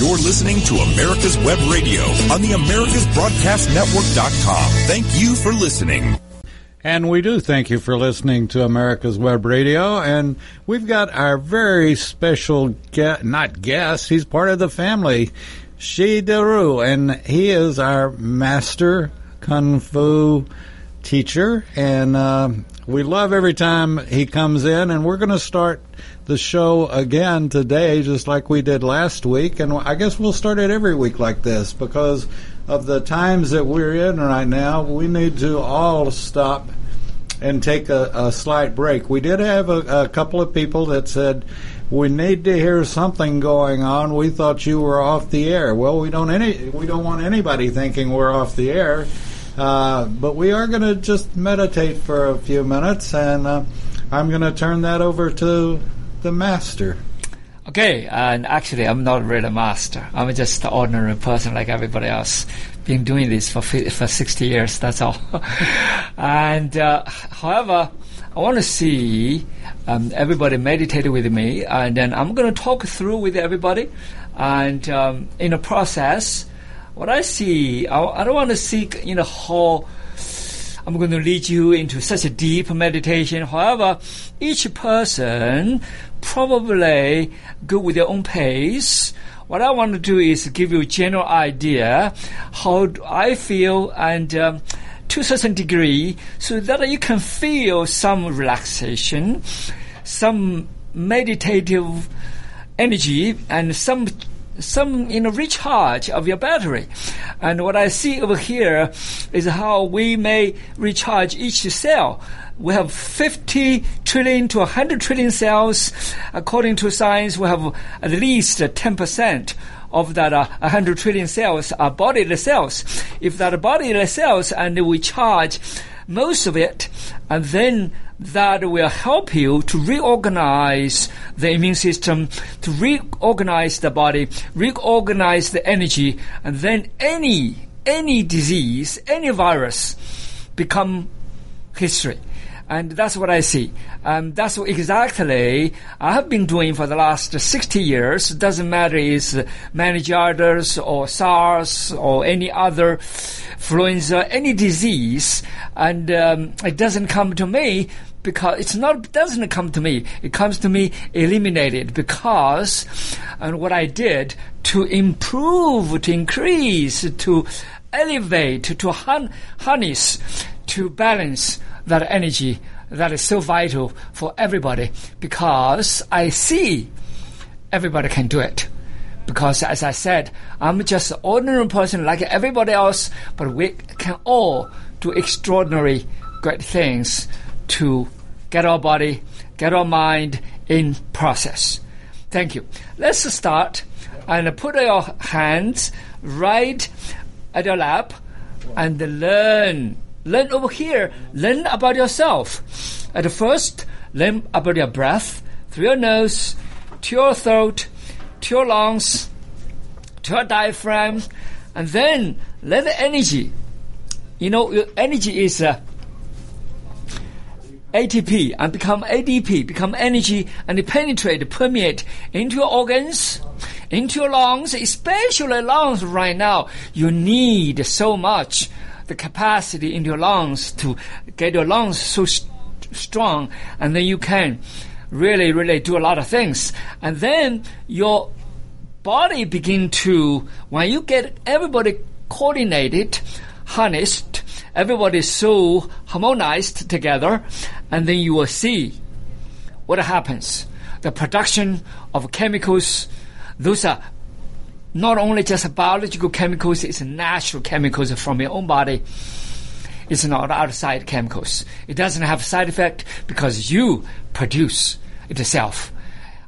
You're listening to America's Web Radio on the AmericasBroadcastNetwork.com. Thank you for listening. And we do thank you for listening to America's Web Radio. And we've got our very special guest, not guest, he's part of the family, Shi Deru, and he is our master kung fu teacher. And uh, we love every time he comes in. And we're going to start the show again today, just like we did last week. And I guess we'll start it every week like this because of the times that we're in right now, we need to all stop and take a, a slight break. We did have a, a, couple of people that said we need to hear something going on. We thought you were off the air. Well, we don't any we don't want anybody thinking we're off the air. Uh, but we are going to just meditate for a few minutes, and uh, I'm going to turn that over to the master. Okay, and actually, I'm not really a master. I'm just an ordinary person like everybody else. Been doing this for for 60 years. That's all. and uh, however, I want to see um, everybody meditate with me, and then I'm going to talk through with everybody. And um, in the process, what I see, I, I don't want to seek, you know, how I'm going to lead you into such a deep meditation. However, each person probably go with their own pace. What I want to do is give you a general idea how I feel and um, to a certain degree so that you can feel some relaxation, some meditative energy and some some you know recharge of your battery. And what I see over here is how we may recharge each cell. We have 50 trillion to 100 trillion cells. According to science, we have at least 10% of that uh, 100 trillion cells are bodily cells. If that bodily cells and we charge most of it, and then that will help you to reorganize the immune system, to reorganize the body, reorganize the energy, and then any any disease, any virus become history. And that's what I see. Um, that's exactly I have been doing for the last 60 years. It doesn't matter if it's meningitis or SARS or any other influenza, any disease, and um, it doesn't come to me because it's not doesn't come to me. It comes to me eliminated because and what I did to improve, to increase, to elevate, to harness, to balance that energy that is so vital for everybody because I see everybody can do it. Because as I said, I'm just an ordinary person like everybody else, but we can all do extraordinary great things to get our body, get our mind in process. Thank you. Let's start and put your hands right at your lap and learn Learn over here. Learn about yourself. At first, learn about your breath through your nose, to your throat, to your lungs, to your diaphragm, and then let the energy. You know, your energy is uh, ATP and become ADP, become energy and penetrate, permeate into your organs, into your lungs, especially lungs right now. You need so much the capacity in your lungs to get your lungs so st- strong, and then you can really, really do a lot of things. And then your body begin to, when you get everybody coordinated, harnessed, everybody so harmonized together, and then you will see what happens. The production of chemicals, those are not only just biological chemicals, it's natural chemicals from your own body. It's not outside chemicals. It doesn't have side effect because you produce it yourself.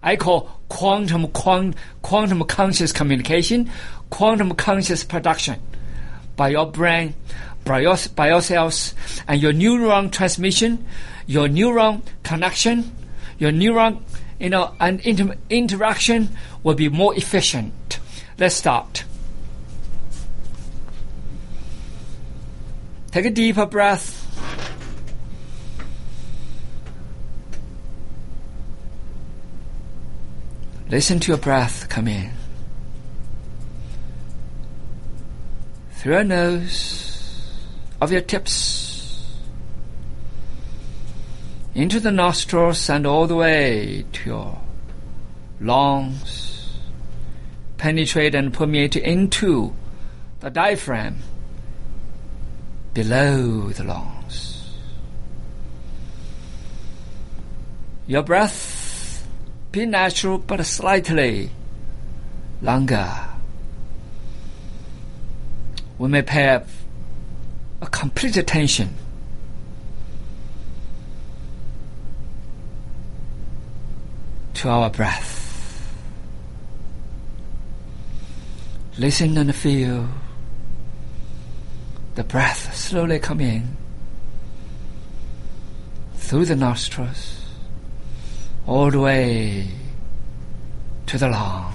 I call quantum quant, quantum conscious communication, quantum conscious production by your brain, by your, by your cells, and your neuron transmission, your neuron connection, your neuron, you know, and inter- interaction will be more efficient. Let's start. Take a deeper breath. Listen to your breath come in. through your nose, of your tips, into the nostrils and all the way to your lungs, penetrate and permeate into the diaphragm below the lungs. Your breath be natural but slightly longer. We may pay a complete attention to our breath. Listen and feel the breath slowly come in through the nostrils all the way to the lung.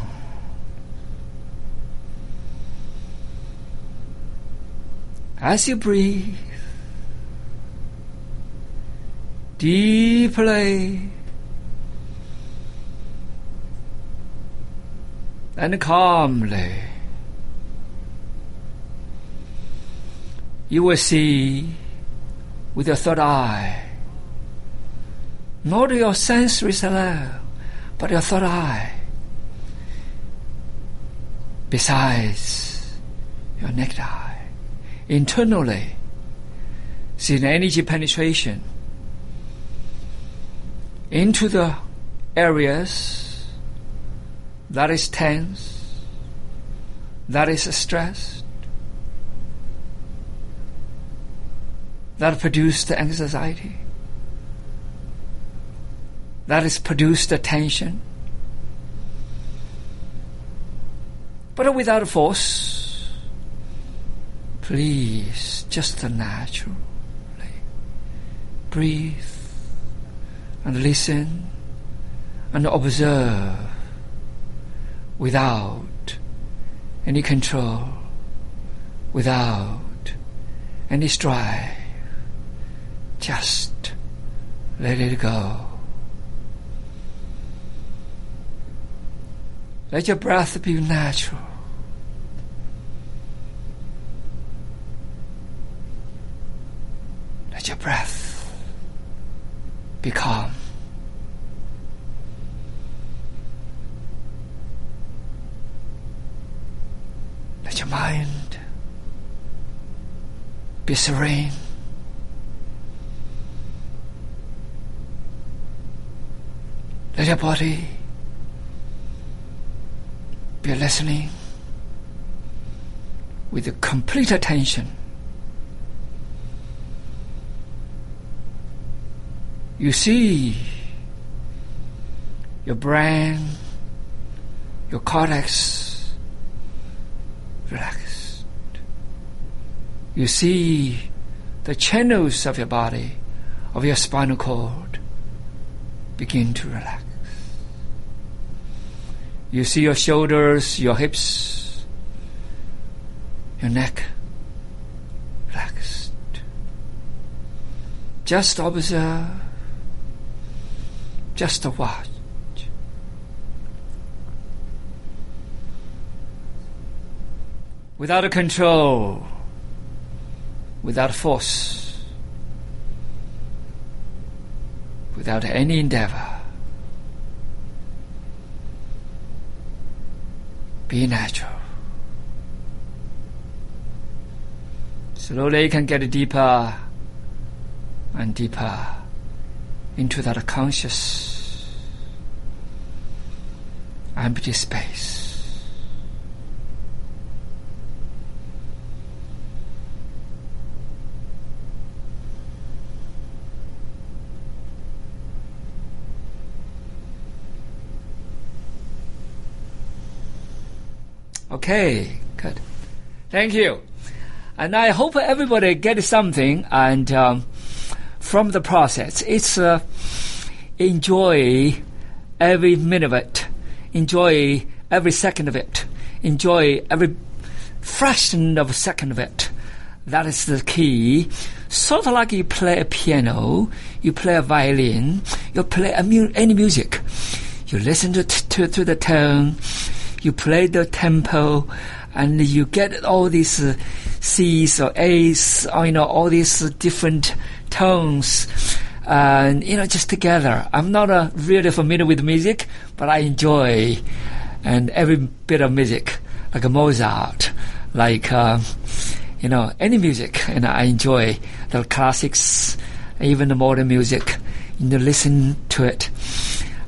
As you breathe deeply and calmly, you will see with your third eye, not your sensories alone, but your third eye. Besides your naked eye, internally, see an energy penetration into the areas that is tense, that is stressed, that produced the anxiety, that has produced the tension. But without force, please, just naturally breathe and listen and observe without any control, without any strife. Just let it go. Let your breath be natural. Let your breath be calm. Let your mind be serene. Let your body be listening with complete attention. You see your brain, your cortex relaxed. You see the channels of your body, of your spinal cord begin to relax. You see your shoulders, your hips, your neck relaxed. Just observe, just watch. Without a control, without force, without any endeavor. Be natural. Slowly you can get deeper and deeper into that conscious empty space. Okay, good. Thank you. And I hope everybody gets something and um, from the process. It's uh, enjoy every minute of it. Enjoy every second of it. Enjoy every fraction of a second of it. That is the key. Sort of like you play a piano, you play a violin, you play mu- any music. You listen to, to, to the tone, you play the tempo, and you get all these uh, C's or A's, or you know, all these different tones. And you know, just together. I'm not uh, really familiar with music, but I enjoy and every bit of music, like Mozart, like uh, you know, any music, and I enjoy the classics, even the modern music. You know, listen to it,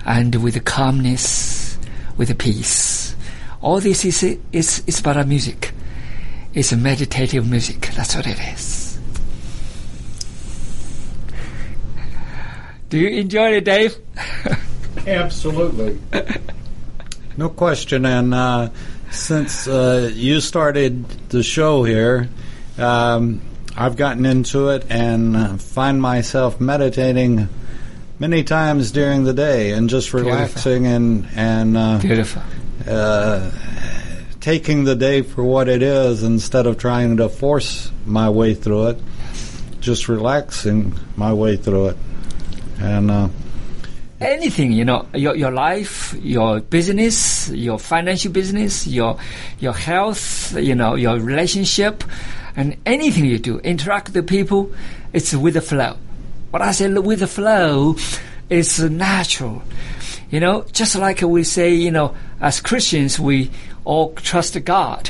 and with calmness, with peace. All this is is is about music. It's a meditative music. That's what it is. Do you enjoy it, Dave? Absolutely. no question. And uh, since uh, you started the show here, um, I've gotten into it and uh, find myself meditating many times during the day and just relaxing Beautiful. and and uh, Beautiful. Uh, taking the day for what it is instead of trying to force my way through it, just relaxing my way through it, and. Uh, anything you know your your life your business your financial business your your health you know your relationship and anything you do interact with people it's with the flow what i say with the flow is natural you know just like we say you know as christians we all trust god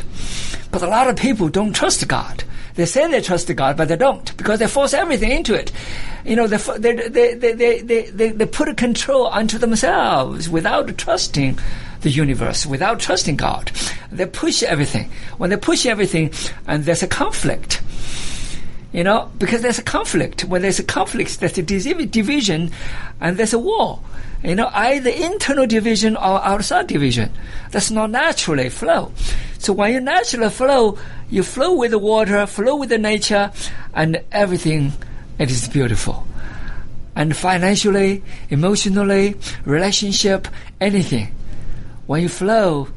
but a lot of people don't trust god they say they trust God, but they don't because they force everything into it. You know, they, they, they, they, they, they, they put control onto themselves without trusting the universe, without trusting God. They push everything. When they push everything, and there's a conflict, you know, because there's a conflict. When there's a conflict, there's a division, and there's a war. You know, either internal division or outside division. That's not naturally flow. So when you naturally flow, you flow with the water, flow with the nature, and everything, it is beautiful. And financially, emotionally, relationship, anything. When you flow,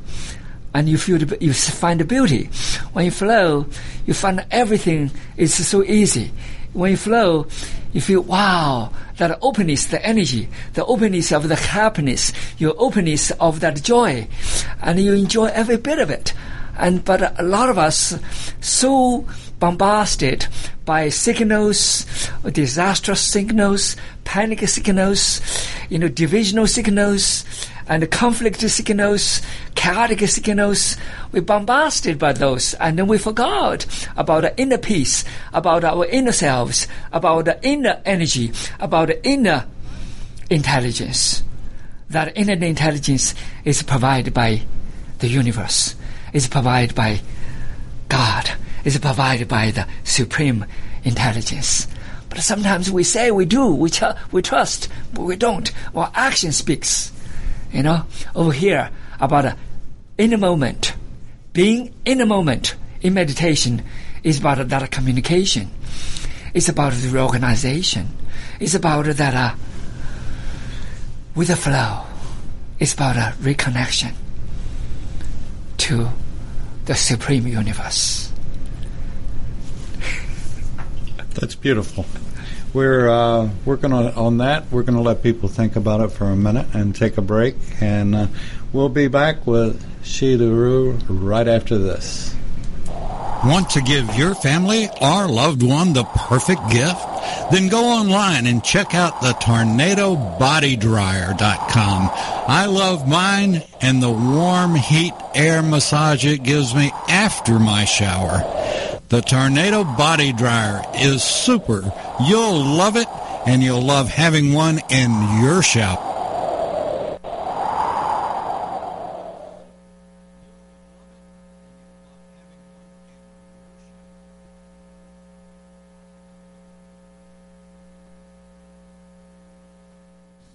and you feel the, you find the beauty. When you flow, you find everything is so easy. When you flow, you feel wow, that openness, the energy, the openness of the happiness, your openness of that joy, and you enjoy every bit of it. And but a lot of us so bombarded by signals, disastrous signals, panic signals, you know, divisional signals, and conflict signals, chaotic signals. We're bombarded by those, and then we forgot about the inner peace, about our inner selves, about the inner energy, about the inner intelligence. That inner intelligence is provided by the universe is provided by God, is provided by the supreme intelligence. But sometimes we say we do, we, ch- we trust, but we don't. Well, action speaks. You know, over here about a, in a moment, being in a moment in meditation is about that communication. It's about the reorganization. It's about that uh, with the flow. It's about a reconnection to the supreme universe. That's beautiful. We're uh, working on on that. We're going to let people think about it for a minute and take a break, and uh, we'll be back with Shi Ru right after this. Want to give your family or loved one the perfect gift? Then go online and check out the tornadobodydryer.com. I love mine and the warm heat air massage it gives me after my shower. The Tornado Body Dryer is super. You'll love it and you'll love having one in your shower.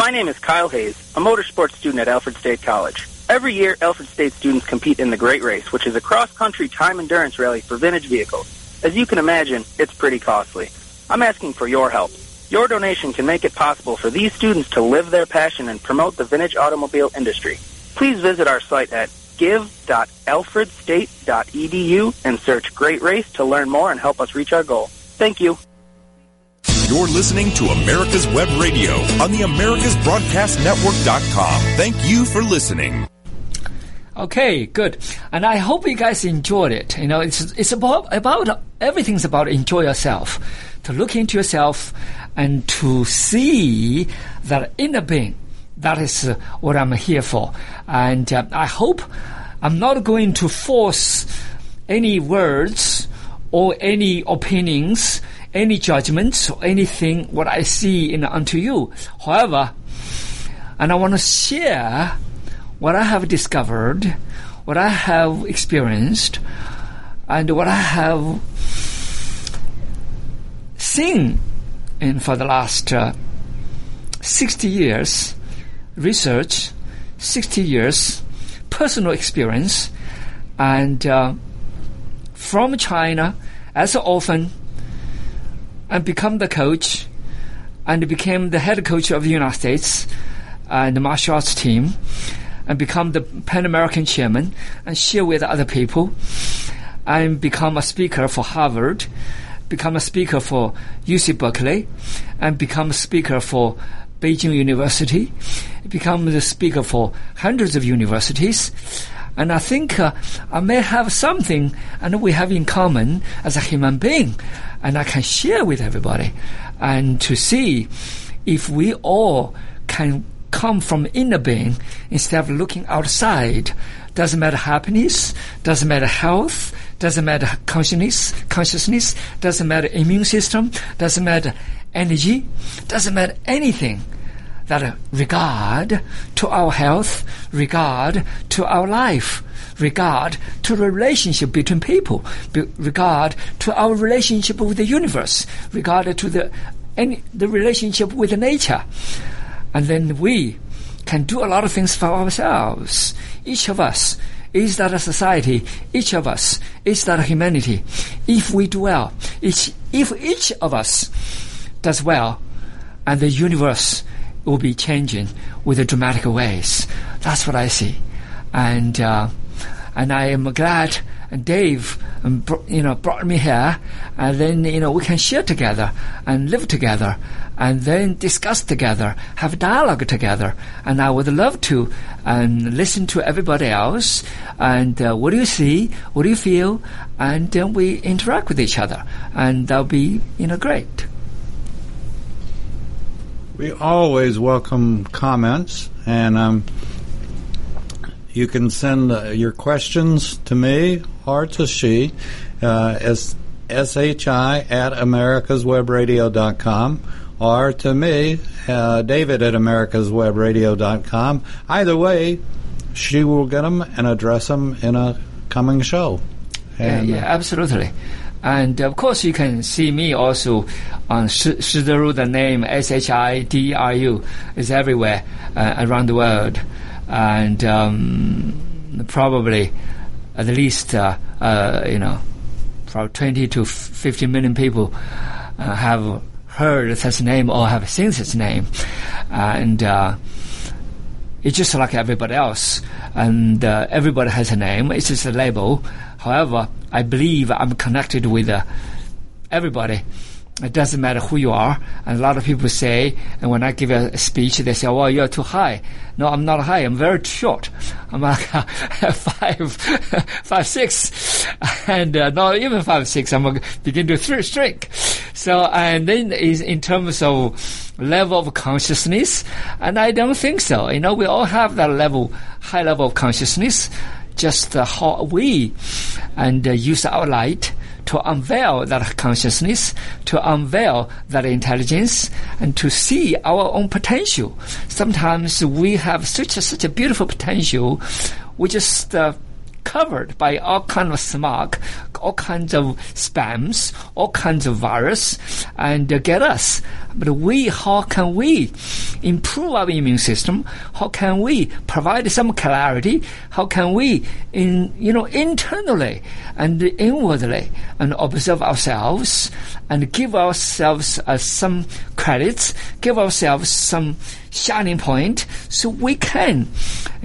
My name is Kyle Hayes, a motorsports student at Alfred State College. Every year, Alfred State students compete in the Great Race, which is a cross-country time endurance rally for vintage vehicles. As you can imagine, it's pretty costly. I'm asking for your help. Your donation can make it possible for these students to live their passion and promote the vintage automobile industry. Please visit our site at give.alfredstate.edu and search Great Race to learn more and help us reach our goal. Thank you. You're listening to America's Web Radio on the AmericasBroadcastNetwork.com. Thank you for listening. Okay, good. And I hope you guys enjoyed it. You know, it's it's about about everything's about enjoy yourself, to look into yourself, and to see that inner being. That is uh, what I'm here for. And uh, I hope I'm not going to force any words or any opinions, any judgments, or anything what I see in unto you. However, and I want to share what I have discovered, what I have experienced, and what I have seen in for the last uh, 60 years research, 60 years personal experience, and uh, from China as an orphan, and become the coach, and became the head coach of the United States uh, and the martial arts team, and become the Pan American chairman, and share with other people, and become a speaker for Harvard, become a speaker for UC Berkeley, and become a speaker for Beijing University, become the speaker for hundreds of universities. And I think uh, I may have something and we have in common as a human being. And I can share with everybody and to see if we all can come from inner being instead of looking outside. Doesn't matter happiness, doesn't matter health, doesn't matter consciousness, consciousness, doesn't matter immune system, doesn't matter energy, doesn't matter anything that regard to our health, regard to our life, regard to relationship between people, regard to our relationship with the universe, regard to the any the relationship with nature, and then we can do a lot of things for ourselves. Each of us is that a society. Each of us is that a humanity. If we do well, each, if each of us does well, and the universe will be changing with a dramatic ways. That's what I see, and uh, and I am glad And Dave, um, you know, brought me here, and then you know we can share together and live together, and then discuss together, have dialogue together. And I would love to and listen to everybody else. And uh, what do you see? What do you feel? And then we interact with each other, and that'll be you know great. We always welcome comments, and um, you can send uh, your questions to me or to Shi, uh, as shi at americaswebradio.com, or to me, uh, David at americaswebradio.com. Either way, she will get them and address them in a coming show. And, yeah, yeah, absolutely. And of course, you can see me also on Shidaru. The name S H I D R U is everywhere uh, around the world, and um, probably at least uh, uh, you know, from 20 to 50 million people uh, have heard such name or have seen such name, and uh, it's just like everybody else, and uh, everybody has a name. It's just a label. However, I believe I'm connected with uh, everybody. It doesn't matter who you are. And a lot of people say, and when I give a speech, they say, "Well, you're too high." No, I'm not high. I'm very short. I'm like uh, five, five six, and uh, not even five six. I'm going to begin to shrink. So, and then is in terms of level of consciousness, and I don't think so. You know, we all have that level, high level of consciousness just uh, how we and uh, use our light to unveil that consciousness, to unveil that intelligence, and to see our own potential. Sometimes we have such a, such a beautiful potential, we just uh, covered by all kinds of smog, all kinds of spams, all kinds of virus, and uh, get us But we, how can we improve our immune system? How can we provide some clarity? How can we, in you know, internally and inwardly, and observe ourselves and give ourselves uh, some credits, give ourselves some shining point, so we can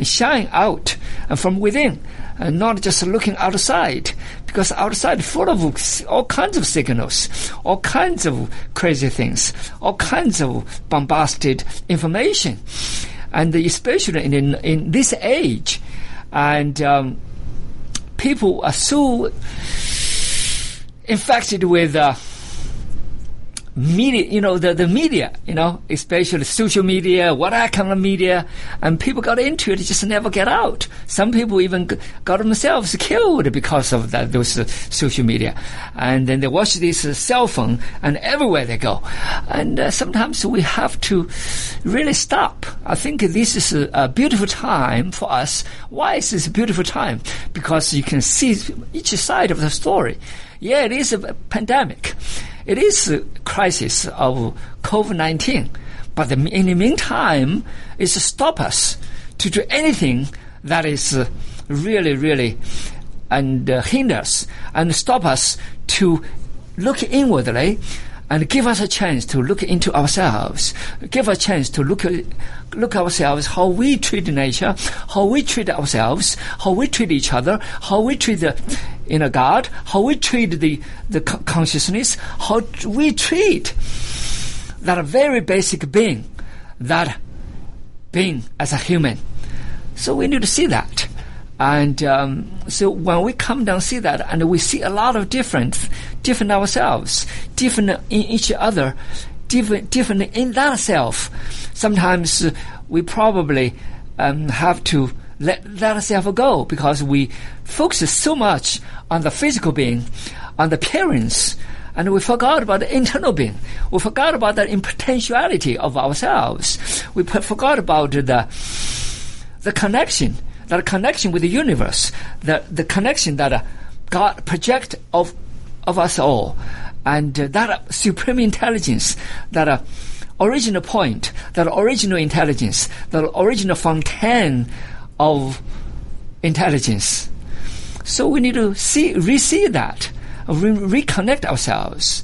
shine out from within and not just looking outside because outside full of all kinds of signals, all kinds of crazy things, all kinds of bombasted information, and especially in in this age, and um, people are so infected with. Uh, media, you know, the, the media, you know, especially social media, what kind of media, and people got into it, just never get out. Some people even got themselves killed because of that, those uh, social media. And then they watch this uh, cell phone, and everywhere they go. And uh, sometimes we have to really stop. I think this is a, a beautiful time for us. Why is this a beautiful time? Because you can see each side of the story. Yeah, it is a pandemic it is a crisis of COVID-19, but in the meantime, it's stop us to do anything that is uh, really, really and uh, hinders and stop us to look inwardly and give us a chance to look into ourselves, give us a chance to look look ourselves how we treat nature, how we treat ourselves, how we treat each other, how we treat the know God, how we treat the the consciousness, how we treat that very basic being, that being as a human. So we need to see that. And um, so when we come down see that, and we see a lot of different, different ourselves, different in each other, different, different in that self. Sometimes we probably um, have to let that self go because we focus so much on the physical being, on the appearance, and we forgot about the internal being. We forgot about the potentiality of ourselves. We forgot about the the connection that connection with the universe, that the connection that uh, God project of of us all, and uh, that supreme intelligence, that uh, original point, that original intelligence, that original fountain of intelligence. So we need to see, re-see that, re- reconnect ourselves,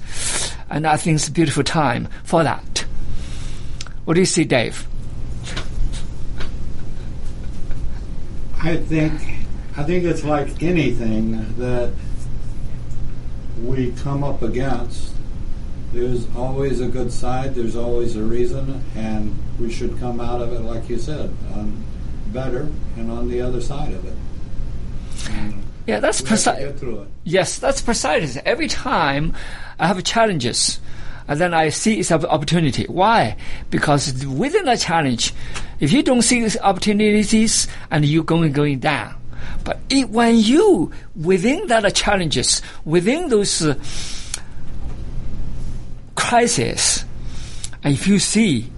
and I think it's a beautiful time for that. What do you see, Dave? I think I think it's like anything that we come up against. There's always a good side. There's always a reason, and we should come out of it, like you said, um, better and on the other side of it. And yeah, that's precise. Yes, that's precise. Every time I have challenges, and then I see it's an opportunity. Why? Because within the challenge, if you don't see these opportunities, and you're going going down. But it, when you within that challenges, within those uh, crises, and if you see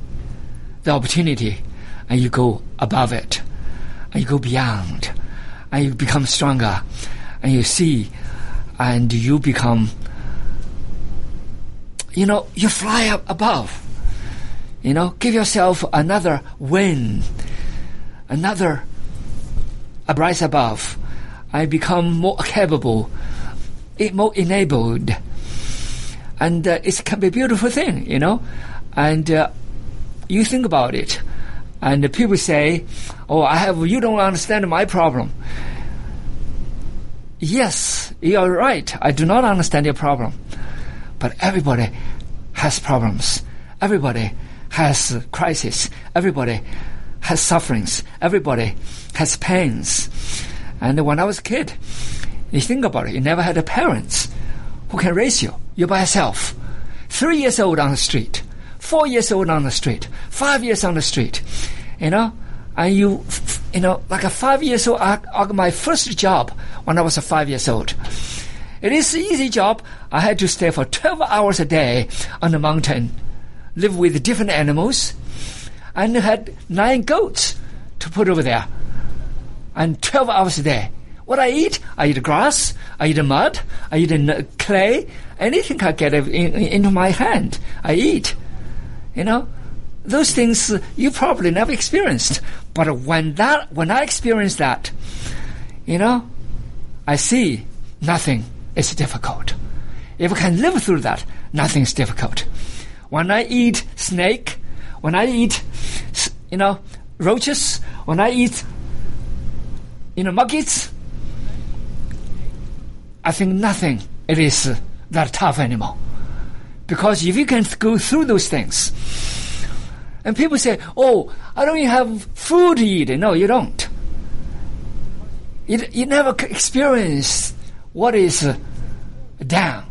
the opportunity, and you go above it, and you go beyond, and you become stronger, and you see, and you become you know, you fly up above. You know, give yourself another win, another a rise above. I become more capable, it more enabled, and uh, it can be a beautiful thing, you know. And uh, you think about it, and people say, "Oh, I have you don't understand my problem." Yes, you're right. I do not understand your problem. But everybody has problems. Everybody has crisis. Everybody has sufferings. Everybody has pains. And when I was a kid, you think about it, you never had a parents who can raise you. You're by yourself. Three years old on the street, four years old on the street, five years on the street, you know, and you, you know, like a five years old, I, I got my first job when I was a five years old. It is an easy job. I had to stay for 12 hours a day on the mountain, live with different animals, and had nine goats to put over there. And 12 hours a day. What I eat? I eat grass, I eat mud, I eat clay, anything I get in, in, into my hand, I eat. You know, those things uh, you probably never experienced. But when that, when I experienced that, you know, I see nothing is difficult. If I can live through that, nothing is difficult. When I eat snake, when I eat, you know, roaches, when I eat, you know, maggots, I think nothing it is that tough anymore. Because if you can go through those things, and people say, "Oh, I don't even have food to eat." No, you don't. You, you never experience what is uh, down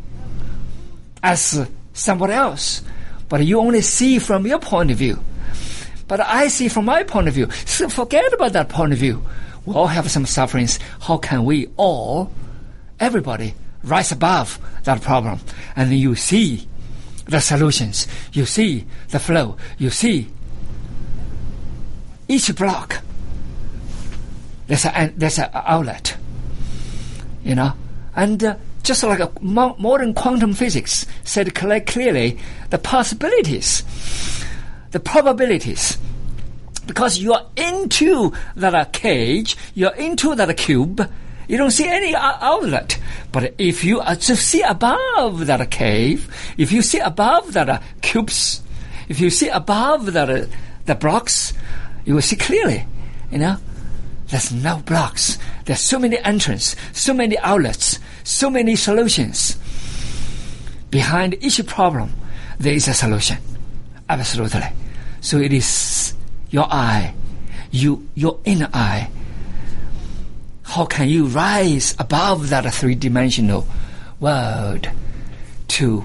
as uh, somebody else, but you only see from your point of view. But I see from my point of view. So forget about that point of view. We all have some sufferings. How can we all, everybody, rise above that problem? And you see the solutions. You see the flow. You see each block. There's a there's an outlet. You know, and uh, just like a mo- modern quantum physics said clearly, the possibilities, the probabilities. Because you are into that cage, you're into that cube, you don't see any outlet. But if you uh, see above that cave, if you see above that cubes, if you see above that the blocks, you will see clearly. You know, there's no blocks. There's so many entrances, so many outlets, so many solutions. Behind each problem, there is a solution. Absolutely. So it is your eye, you your inner eye how can you rise above that three dimensional world to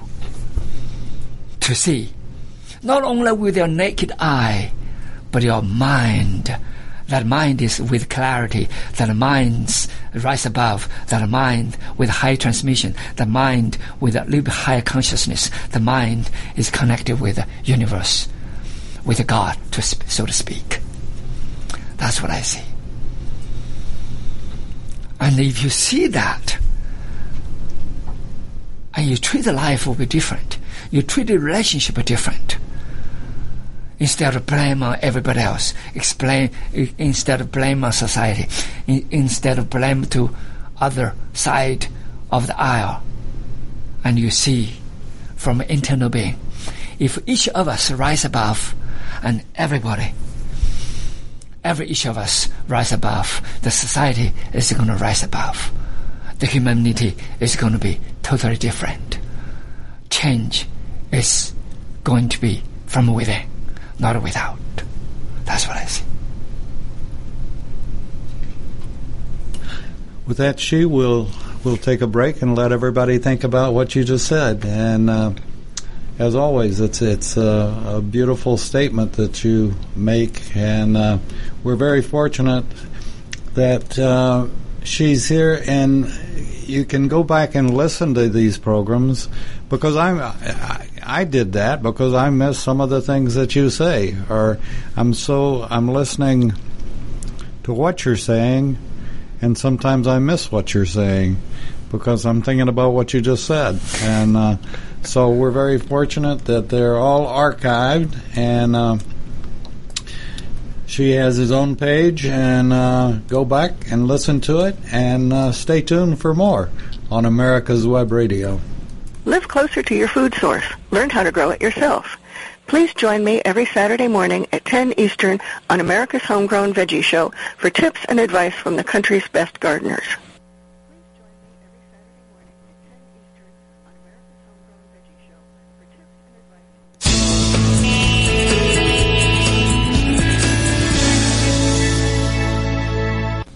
to see? Not only with your naked eye but your mind. That mind is with clarity. That mind rise above. That mind with high transmission. The mind with a little bit higher consciousness. The mind is connected with the universe with god to so to speak. That's what i see and if you see that, and you treat the life will be different, you treat the relationship different. Instead of blame on everybody else, explain instead of blame on society, instead of blame to other side of the aisle, and you see from internal being, if each of us rise above, and everybody every each of us rise above. The society is going to rise above. The humanity is going to be totally different. Change is going to be from within, not without. That's what I see. With that, she will will take a break and let everybody think about what you just said. And uh, as always, it's it's a, a, beautiful statement that you make, and uh, we're very fortunate that uh, Shi's here, and you can go back and listen to these programs because I'm I, I did that because I miss some of the things that you say, or I'm so I'm listening to what you're saying, and sometimes I miss what you're saying because I'm thinking about what you just said, and. Uh, so we're very fortunate that they're all archived, and uh, Shi has his own page. And uh, go back and listen to it, and uh, stay tuned for more on America's Web Radio. Live closer to your food source. Learn how to grow it yourself. Please join me every Saturday morning at 10 Eastern on America's Homegrown Veggie Show for tips and advice from the country's best gardeners.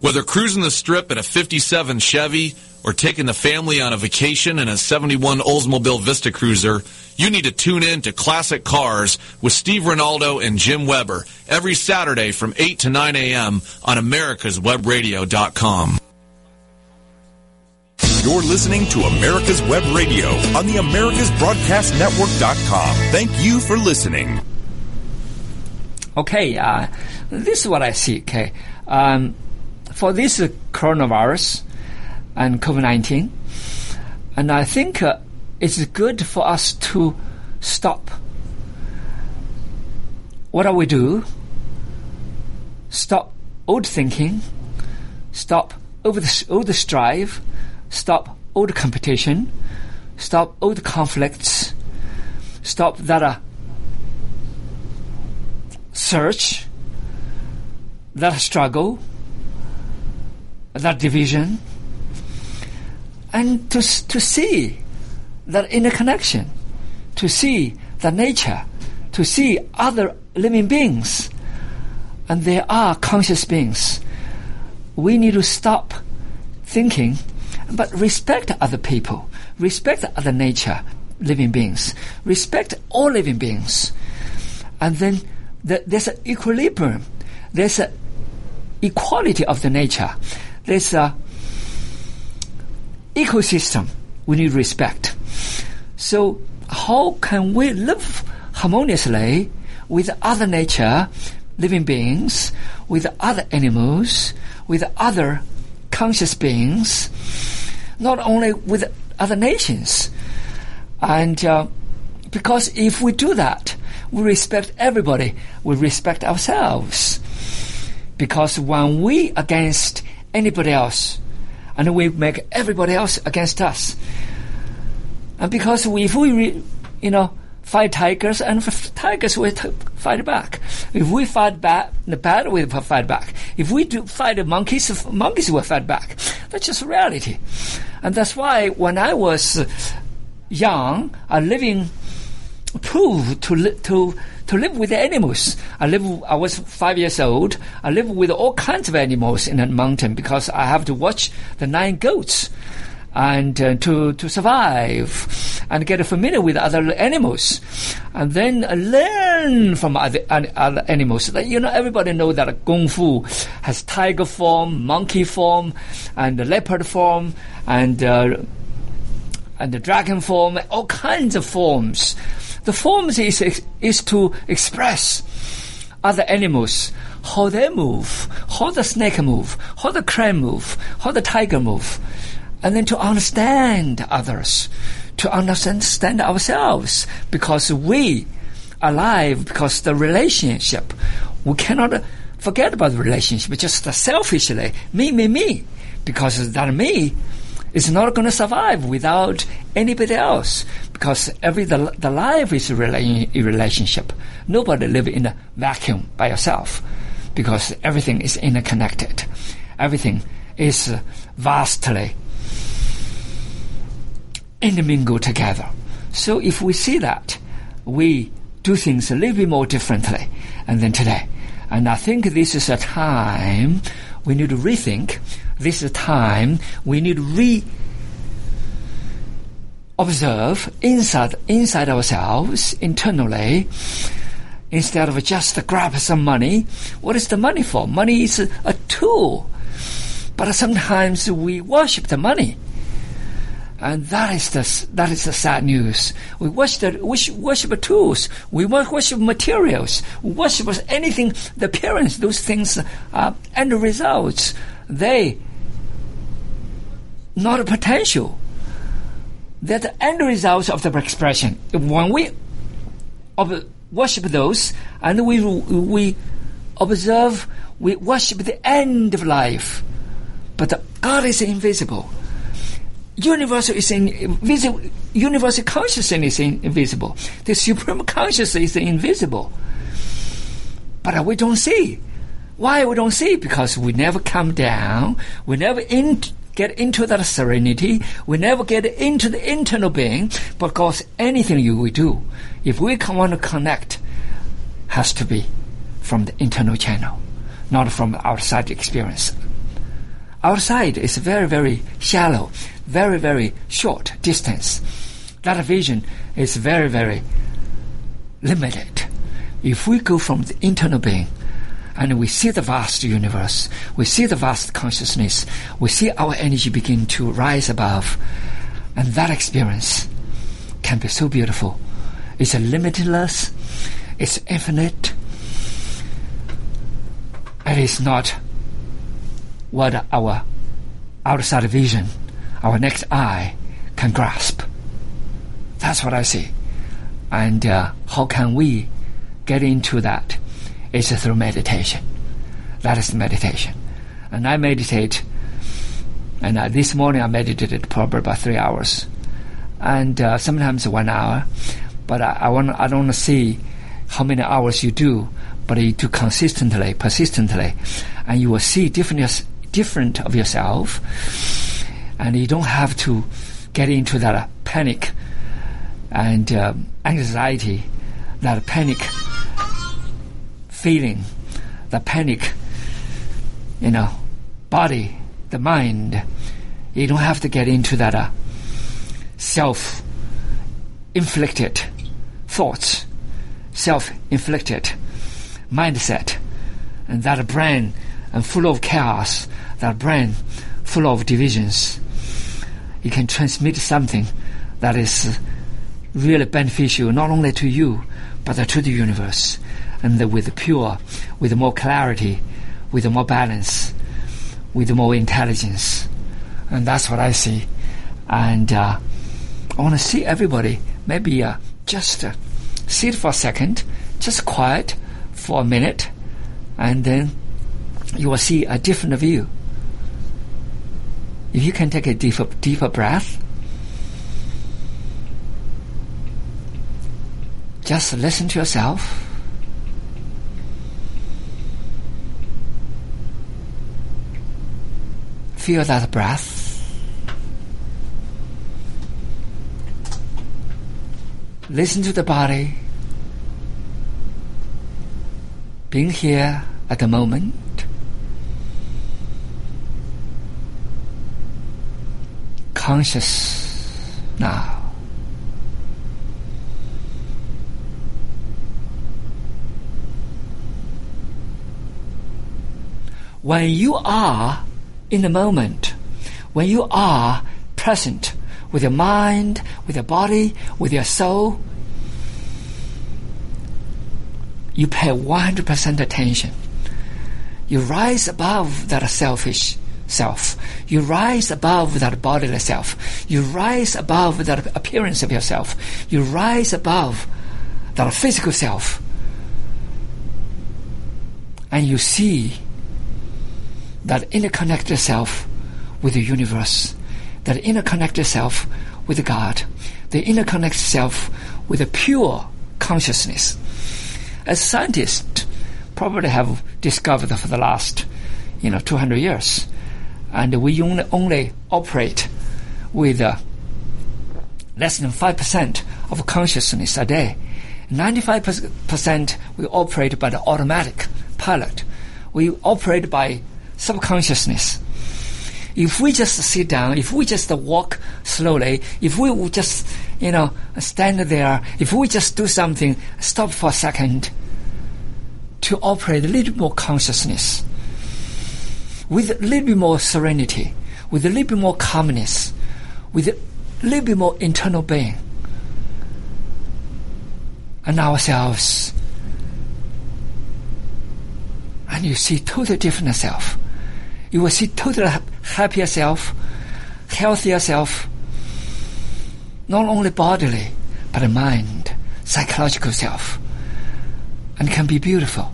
Whether cruising the strip in a 57 Chevy or taking the family on a vacation in a 71 Oldsmobile Vista Cruiser, you need to tune in to Classic Cars with Steve Ronaldo and Jim Weber every Saturday from 8 to 9 a.m. on americaswebradio.com. You're listening to America's Web Radio on the AmericasBroadcastNetwork.com. Thank you for listening. Okay, uh, this is what I see. Okay, um, for this uh, coronavirus and COVID nineteen, and I think uh, it's good for us to stop. What do we do? Stop old thinking. Stop over old strive stop the competition, stop the conflicts, stop that uh, search, that struggle, that division, and to, to see that interconnection, to see the nature, to see other living beings, and they are conscious beings. We need to stop thinking but respect other people, respect other nature, living beings, respect all living beings. And then the, there's an equilibrium, there's an equality of the nature, there's a ecosystem we need respect. So how can we live harmoniously with other nature, living beings, with other animals, with other conscious beings, not only with other nations. And uh, because if we do that, we respect everybody, we respect ourselves. Because when we against anybody else, and we make everybody else against us, and because we, if we, you know, fight tigers, and tigers will fight back. If we fight back, the bad will fight back. If we do fight monkeys, monkeys will fight back. That's just reality. And that's why when I was young, I living proved to to to live with animals. I live. I was five years old. I live with all kinds of animals in a mountain because I have to watch the nine goats and uh, to to survive and get familiar with other animals, and then learn from other, other animals. You know, everybody know that kung fu has tiger form, monkey form, and leopard form, and uh, and the dragon form, all kinds of forms. The forms is is to express other animals how they move, how the snake move, how the crane move, how the tiger move and then to understand others, to understand ourselves, because we are alive, because the relationship, we cannot forget about the relationship, just selfishly, me, me, me, because that me is not going to survive without anybody else, because every the, the life is a relationship. Nobody live in a vacuum by yourself, because everything is interconnected. Everything is uh, vastly intermingle together. So if we see that, we do things a little bit more differently and today. And I think this is a time we need to rethink. This time we need re observe inside inside ourselves internally instead of just grab some money. What is the money for? Money is a, tool. But sometimes we worship the money and that is the that is the sad news. We worship we worship tools. We worship materials. We worship anything. The appearance, those things, and the results. They not a potential. They're the end results of the expression. When we worship those, and we we observe, we worship the end of life. But God is invisible universal is invisible. Universal consciousness is invisible. The supreme consciousness is invisible. But we don't see. Why we don't see? Because we never come down. We never in, get into that serenity. We never get into the internal being. Because anything you we do, if we want to connect, has to be from the internal channel, not from outside experience. Outside is very, very shallow, very, very short distance. That vision is very, very limited. If we go from the internal being and we see the vast universe, we see the vast consciousness, we see our energy begin to rise above, and that experience can be so beautiful. It's limitless, it's infinite, it is not what our outside vision, our next eye, can grasp. That's what I see. And uh, how can we get into that? It's through meditation. That is meditation. And I meditate, and uh, this morning I meditated probably about three hours, and uh, sometimes one hour. But I, I want I don't want to see how many hours you do, but you do consistently, persistently, and you will see different different of yourself, and you don't have to get into that uh, panic and um, anxiety, that panic feeling, the panic, you know, body, the mind. You don't have to get into that uh, self inflicted thoughts, self inflicted mindset, and that brain and full of chaos, that brain full of divisions. You can transmit something that is really beneficial not only to you but to the universe and with pure with more clarity with more balance with more intelligence. And that's what i see. And uh, i want to see everybody maybe uh, just uh, sit for a second just quiet for a minute and then you will see a different view. If you can take a deeper deeper breath Just listen to yourself. Feel that breath. Listen to the body. Being here at the moment. Conscious now. when you are in the moment, when you are present with your mind, with your body, with your soul, you pay 100% attention. You rise above that selfish self. You rise above that bodily self. You rise above that appearance of yourself. You rise above that physical self. And you see that interconnect yourself with the universe, that interconnect yourself with God, they interconnect yourself with a pure consciousness. As scientists probably have discovered for the last, you know, 200 years, and we only, only operate with uh, less than 5% of consciousness a day. 95% we operate by the automatic pilot. We operate by subconsciousness. If we just sit down, if we just walk slowly, if we just, you know, stand there, if we just do something, stop for a second to operate a little more consciousness, with a little bit more serenity, with a little bit more calmness, with a little bit more internal being, and ourselves, and you see totally different self you will see totally happier self, healthier self, not only bodily, but mind, psychological self, and can be beautiful.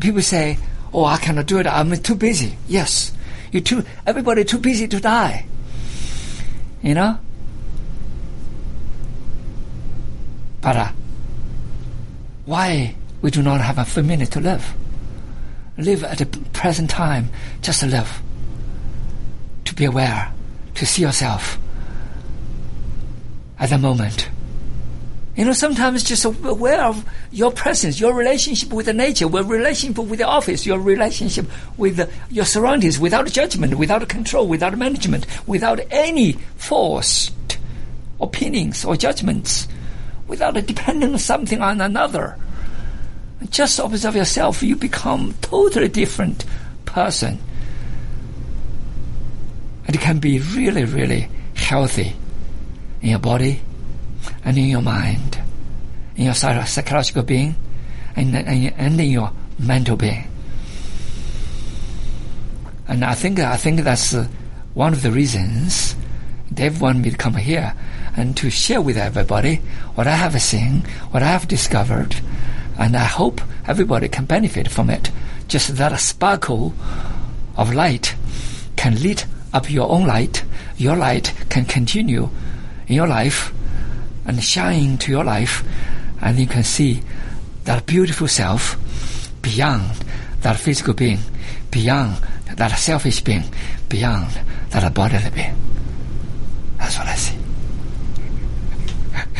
people say, "Oh, I cannot do it. I'm too busy." Yes, you too. Everybody too busy to die. You know. But uh, why we do not have a few minutes to live? Live at the present time, just to live. To be aware, to see yourself at the moment, You know, sometimes just aware of your presence, your relationship with the nature, your relationship with the office, your relationship with the, your surroundings, without judgment, without control, without management, without any forced opinions or judgments, without depending on something on another. Just observe yourself, you become totally different person. And it can be really, really healthy in your body and in your mind, in your psychological being, and, and in your mental being. And I think I think that's uh, one of the reasons Dave wanted me to come here and to share with everybody what I have seen, what I have discovered, and I hope everybody can benefit from it. Just that a sparkle of light can lit up your own light. Your light can continue in your life and shine to your life, and you can see that beautiful self beyond that physical being, beyond that selfish being, beyond that bodily being. That's what I see.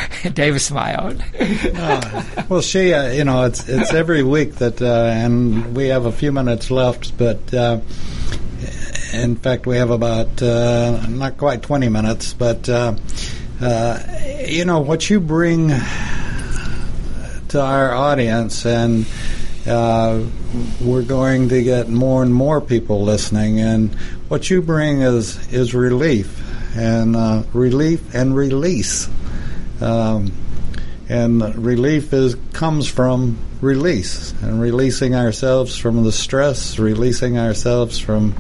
David smiled. uh, well, she, uh, you know, it's it's every week that, uh, and we have a few minutes left, but uh, in fact, we have about uh, not quite twenty minutes. But uh, you know what you bring to our audience, and we're going to get more and more people listening, and what you bring is is relief and relief and release. Um, and relief is comes from release and releasing ourselves from the stress, releasing ourselves from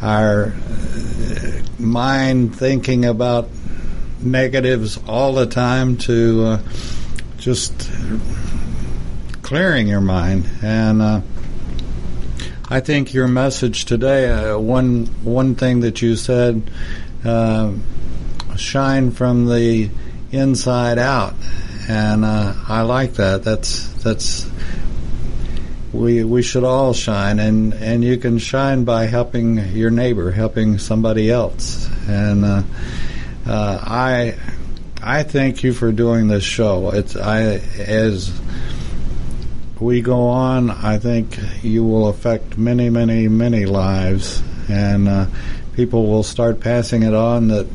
our uh, mind thinking about negatives all the time to uh, just clearing your mind and. Uh, I think your message today, uh, one one thing that you said, uh, shine from the inside out, and uh, I like that. That's that's we we should all shine, and and you can shine by helping your neighbor, helping somebody else, and uh, uh, I I thank you for doing this show. It's I as we go on, I think you will affect many, many, many lives, and uh, people will start passing it on that.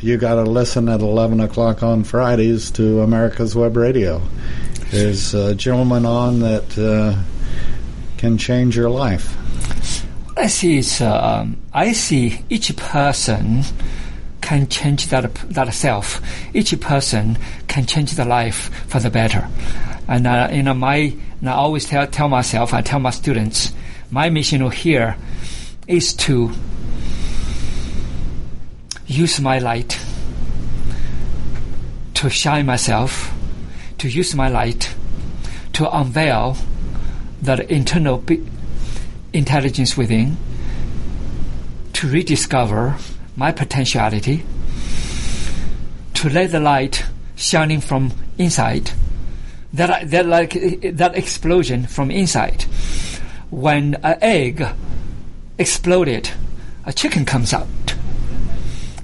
You got to listen at 11 o'clock on Fridays to America's Web Radio. There's a gentleman on that uh, can change your life. What I see is uh, I see each person can change that that self. Each person can change the life for the better. And uh, you know, my I always tell tell myself, I tell my students, my mission here is to use my light to shine myself, to use my light to unveil that internal intelligence within, to rediscover my potentiality, to let the light shining from inside, that, that like that explosion from inside. When an egg exploded, a chicken comes out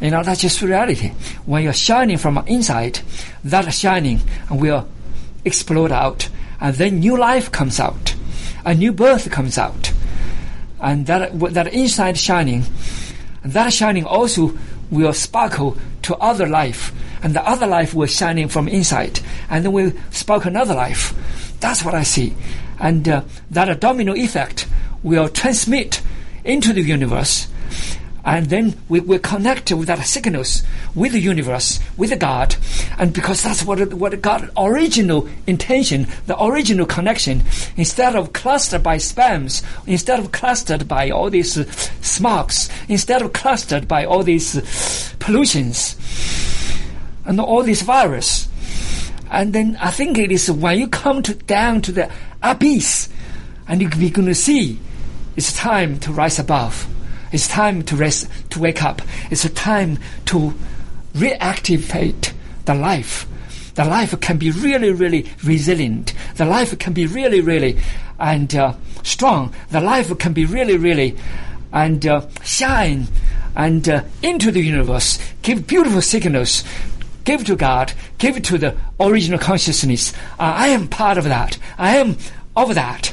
you know, that's just reality. When you're shining from inside, that shining will explode out, and then new life comes out, a new birth comes out, and that that inside shining, that shining also will sparkle to other life, and the other life will shining from inside, and then will spark another life. That's what I see, and uh, that domino effect will transmit into the universe and then we, we connect with that signals with the universe, with the God, and because that's what what God original intention, the original connection, instead of clustered by spams, instead of clustered by all these uh, smokes, instead of clustered by all these uh, pollutions, and all these virus, and then I think it is when you come to, down to the abyss, and you're going to see, it's time to rise above it's time to rest, to wake up. It's a time to reactivate the life. The life can be really, really resilient. The life can be really, really and uh, strong. The life can be really, really and uh, shine and uh, into the universe, give beautiful signals give to God, give to the original consciousness. Uh, I am part of that. I am of that.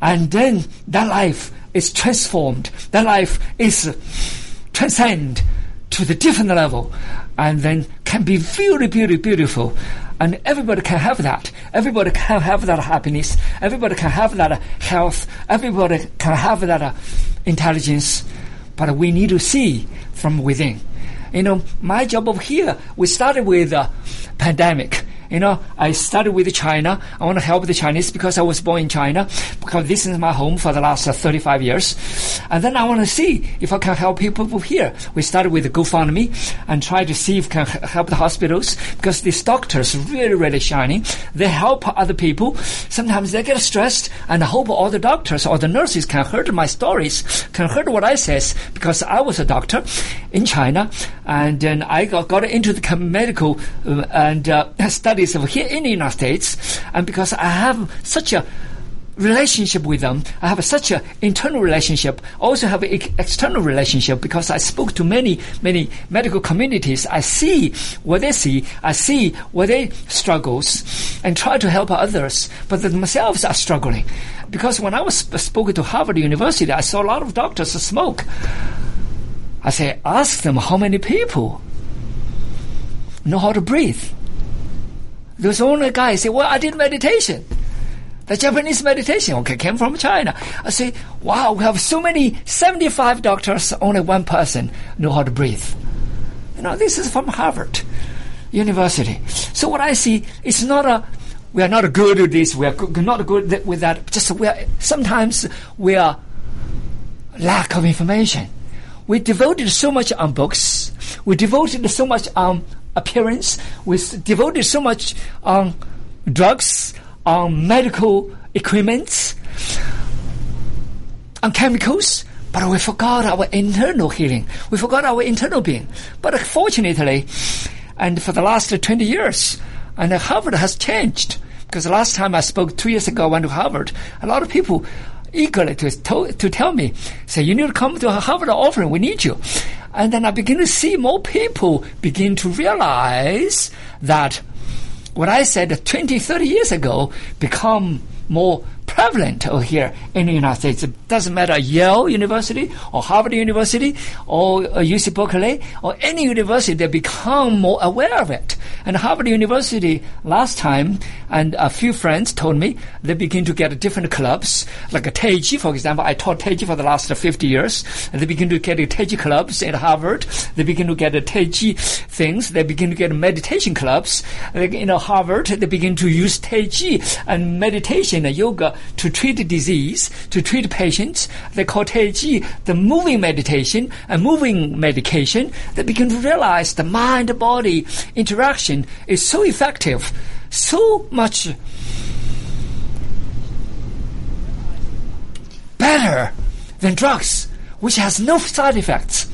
And then that life is transformed. That life is transcend to the different level and then can be very, very beautiful. And everybody can have that. Everybody can have that happiness. Everybody can have that health. Everybody can have that uh, intelligence. But we need to see from within. You know, my job over here, we started with a pandemic you know, I started with China. I want to help the Chinese because I was born in China, because this is my home for the last uh, 35 years. And then I want to see if I can help people here. We started with GoFundMe and try to see if can help the hospitals because these doctors really, really shining. They help other people. Sometimes they get stressed and I hope all the doctors or the nurses can hear my stories, can hear what I says because I was a doctor in China and then I got, got into the medical uh, and uh, studies over here in the United States, and because I have such a relationship with them. I have such an internal relationship. Also have an external relationship because I spoke to many, many medical communities. I see what they see. I see what they struggles and try to help others. But themselves are struggling. Because when I was spoken to Harvard University, I saw a lot of doctors smoke. I say, ask them how many people know how to breathe. There's only a guy say, well, I did meditation. The Japanese meditation, okay, came from China. I say, wow, we have so many, 75 doctors, only one person know how to breathe. You know, this is from Harvard University. So what I see, it's not a, we are not good at this, we are not good with that, just we are, sometimes we are lack of information. We devoted so much on books, we devoted so much on appearance. We devoted so much on drugs, on medical equipment, on chemicals, but we forgot our internal healing. We forgot our internal being. But fortunately, and for the last 20 years, and Harvard has changed. Because last time I spoke two years ago, I went to Harvard, a lot of people eagerly to, to, to tell me, say, you need to come to Harvard offering, we need you. And then I begin to see more people begin to realize that what I said 20, 30 years ago become more prevalent over here in the United States. It doesn't matter Yale University or Harvard University or UC uh, Berkeley or any university, they become more aware of it. And Harvard University last time, and a few friends told me they begin to get different clubs, like a Taiji, for example. I taught Taiji for the last 50 years. And they begin to get Taiji clubs at Harvard. They begin to get Taiji things. They begin to get meditation clubs. In Harvard, they begin to use Taiji and meditation and yoga to treat the disease, to treat patients. They call Taiji the moving meditation a moving medication. They begin to realize the mind-body interaction is so effective, so much better than drugs, which has no side effects.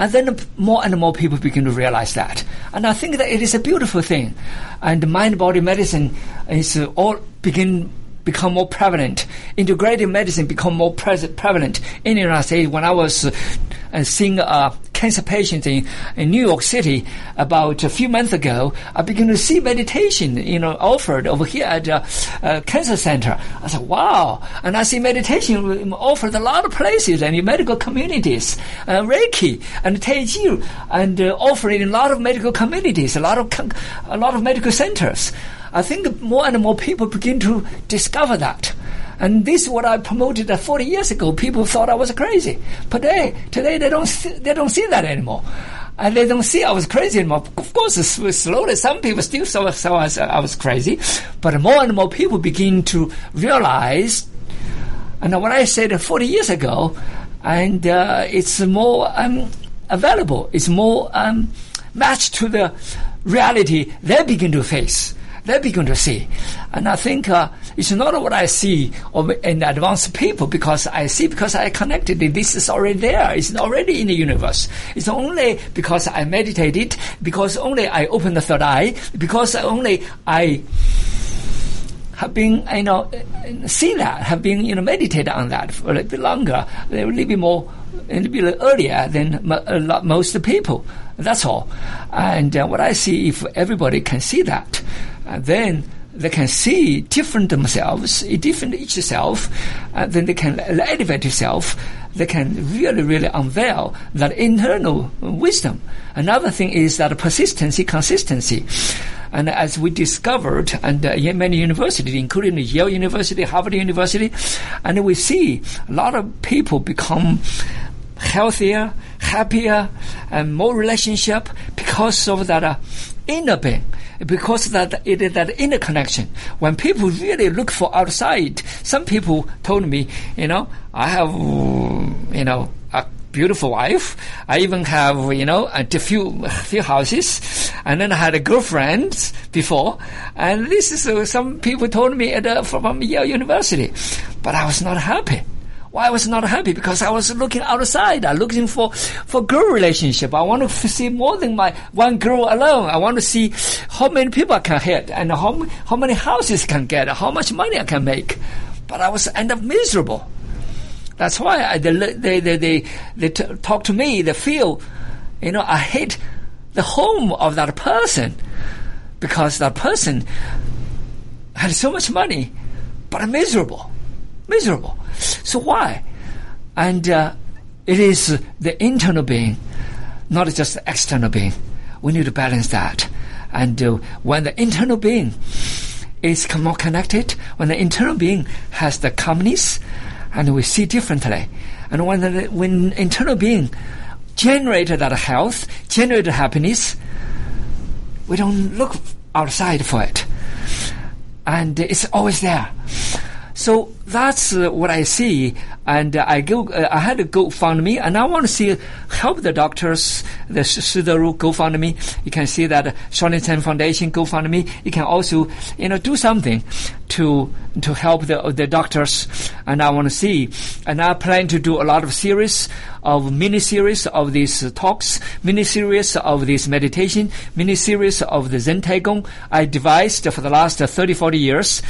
And then more and more people begin to realize that. And I think that it is a beautiful thing. And mind body medicine is all begin become more prevalent. Integrative medicine become more prevalent in the United States. When I was uh, seeing a cancer patient in, in New York City about a few months ago, I began to see meditation, you know, offered over here at a, a cancer center. I said, wow. And I see meditation offered a lot of places and in medical communities, uh, Reiki and Taiji, and uh, offered in a lot of medical communities, a lot of, a lot of medical centers. I think more and more people begin to discover that. And this is what I promoted 40 years ago. People thought I was crazy. But today, today they don't see, they don't see that anymore. And they don't see I was crazy anymore. Of course, slowly some people still saw, saw I was crazy, but more and more people begin to realize. And what I said 40 years ago, and uh, it's more um, available. It's more um, matched to the reality they begin to face they begin to see. And I think uh, it's not what I see in advanced people because I see because I connected it. This is already there. It's already in the universe. It's only because I meditated, because only I opened the third eye, because only I have been, you know, see that, have been, you know, meditate on that for a little bit longer, a little bit more a little bit earlier than most people. That's all. And uh, what I see, if everybody can see that, uh, then they can see different themselves, different each self, uh, then they can elevate itself. They can really, really unveil that internal wisdom. Another thing is that persistency, consistency. And as we discovered, and uh, many universities, including Yale University, Harvard University, and we see a lot of people become healthier, happier, and more relationship because of that uh, inner being because that it is that inner connection. When people really look for outside, some people told me, you know, I have, you know, a beautiful wife. I even have, you know, a few few houses, and then I had a girlfriend before. And this is uh, some people told me at, uh, from Yale University, but I was not happy. Why I was not happy? Because I was looking outside. I'm looking for, for girl relationship. I want to see more than my one girl alone. I want to see how many people I can hit and how, how many houses I can get, how much money I can make. But I was end up miserable. That's why I, they, they, they, they, they t- talk to me. They feel, you know, I hate the home of that person because that person had so much money, but I'm miserable. Miserable. So why? And uh, it is the internal being, not just the external being. We need to balance that. And uh, when the internal being is more connected, when the internal being has the calmness, and we see differently, and when the when internal being generated that health, generated happiness, we don't look outside for it, and it's always there. So that's uh, what I see, and uh, I go. Uh, I had a GoFundMe, and I want to see help the doctors. The Shi Deru GoFundMe. You can see that Shaolin Chen Foundation GoFundMe. You can also, you know, do something to to help the the doctors. And I want to see, and I plan to do a lot of series of mini series of these talks, mini series of this meditation, mini series of the Zen Qigong I devised for the last 30, 40 years.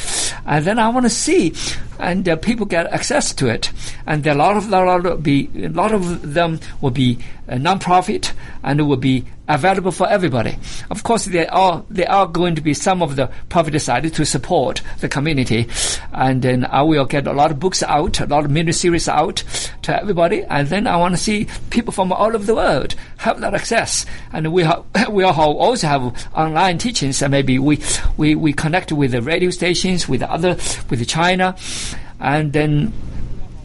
And then I want to see, and uh, people get access to it. And a lot of, lot of, be, a lot of them will be uh, non-profit and it will be available for everybody. Of course, there are there are going to be some of the profit side to support the community, and then I will get a lot of books out, a lot of mini series out to everybody, and then I want to see people from all over the world have that access, and we ha- we also have online teachings, and maybe we we we connect with the radio stations, with other with China, and then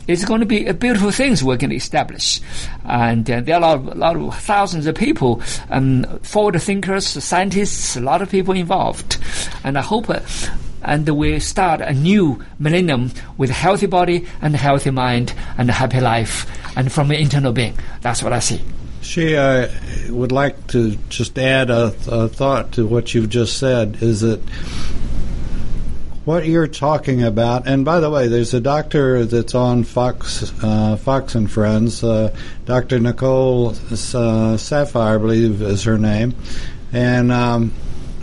it's going to be a beautiful things we're going to establish. And uh, there are a lot, a lot, of thousands of people, um, forward thinkers, scientists, a lot of people involved. And I hope uh, and we start a new millennium with a healthy body and a healthy mind and a happy life and from an internal being. That's what I see. She uh, would like to just add a, a thought to what you've just said is that what you're talking about, and by the way, there's a doctor that's on Fox, uh, Fox and Friends, uh, Dr. Nicole uh, Saphier, I believe is her name, and um,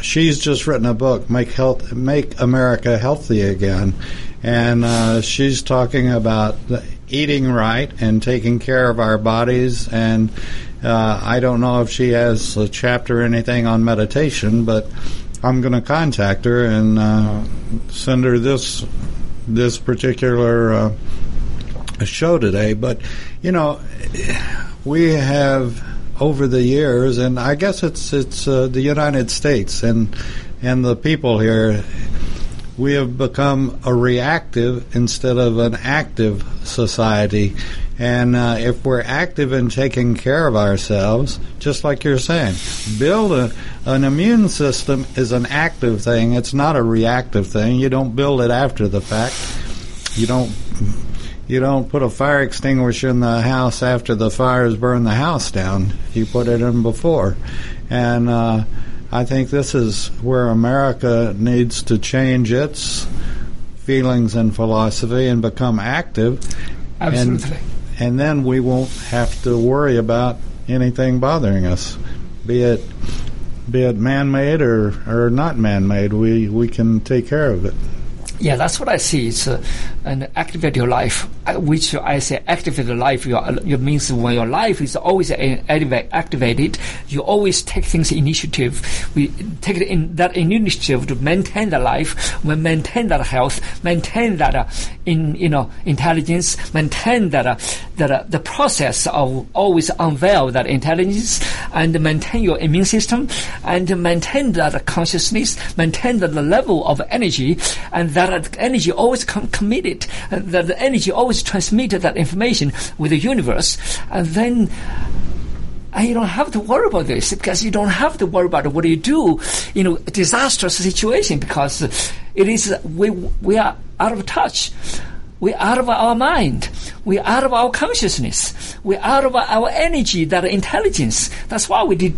she's just written a book, "Make Health, Make America Healthy Again," and uh, she's talking about eating right and taking care of our bodies and. Uh, I don't know if she has a chapter or anything on meditation, but I'm going to contact her and uh, send her this this particular uh, show today. But you know, we have over the years, and I guess it's it's uh, the United States and and the people here. We have become a reactive instead of an active society, and uh, if we're active in taking care of ourselves, just like you're saying, build a, an immune system is an active thing. It's not a reactive thing. You don't build it after the fact. You don't you don't put a fire extinguisher in the house after the fires burn the house down. You put it in before, and uh, I think this is where America needs to change its feelings and philosophy and become active. Absolutely. And, and then we won't have to worry about anything bothering us, be it be it man-made or, or not man-made. We we can take care of it. Yeah, that's what I see. It's uh, and activate your life, uh, which I say activate the life. Your your means when your life is always activated, you always take things initiative. We take in that initiative to maintain the life, we maintain that health, maintain that uh, in you know intelligence, maintain that uh, that uh, the process of always unveil that intelligence and maintain your immune system and maintain that consciousness, maintain the level of energy, and that that energy always com- committed, uh, that the energy always transmitted that information with the universe, and then and you don't have to worry about this because you don't have to worry about what you do in a disastrous situation because it is we we are out of touch. We're out of our mind. We're out of our consciousness. We're out of our energy, that intelligence. That's why we did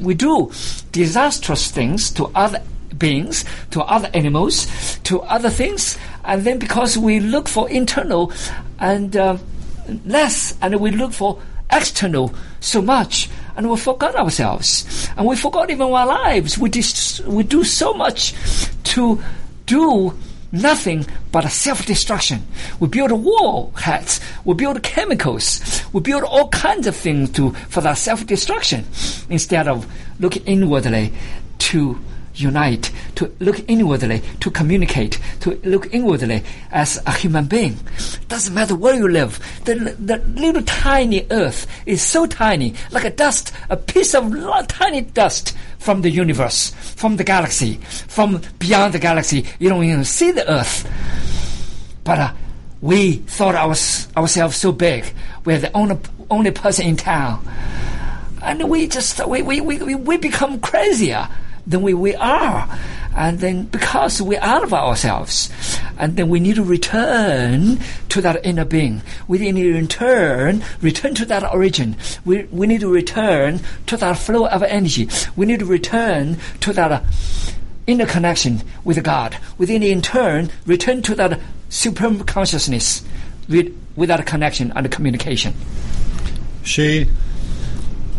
we do disastrous things to other beings, to other animals, to other things, and then because we look for internal and uh, less, and we look for external so much, and we forgot ourselves, and we forgot even our lives. We dis- we do so much to do nothing but self-destruction. We build war hats, we build chemicals, we build all kinds of things to for that self-destruction instead of looking inwardly to unite, to look inwardly, to communicate, to look inwardly as a human being. Doesn't matter where you live. The, the little tiny earth is so tiny, like a dust, a piece of tiny dust from the universe, from the galaxy, from beyond the galaxy. You don't even see the earth. But uh, we thought ours, ourselves so big. We're the only, only person in town. And we just, we, we, we, we become crazier than we, we are. And then because we're out of ourselves, and then we need to return to that inner being. We need to return, return to that origin. We, we need to return to that flow of energy. We need to return to that uh, inner connection with God. Within in turn, return to that supreme consciousness with, with that connection and communication. She,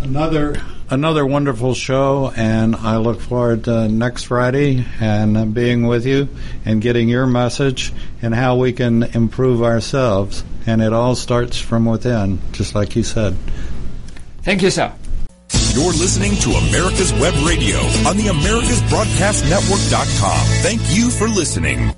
another another wonderful show, and I look forward to next Friday and being with you and getting your message and how we can improve ourselves. And it all starts from within, just like you said. Thank you, sir. You're listening to America's Web Radio on the AmericasBroadcastNetwork.com. Thank you for listening.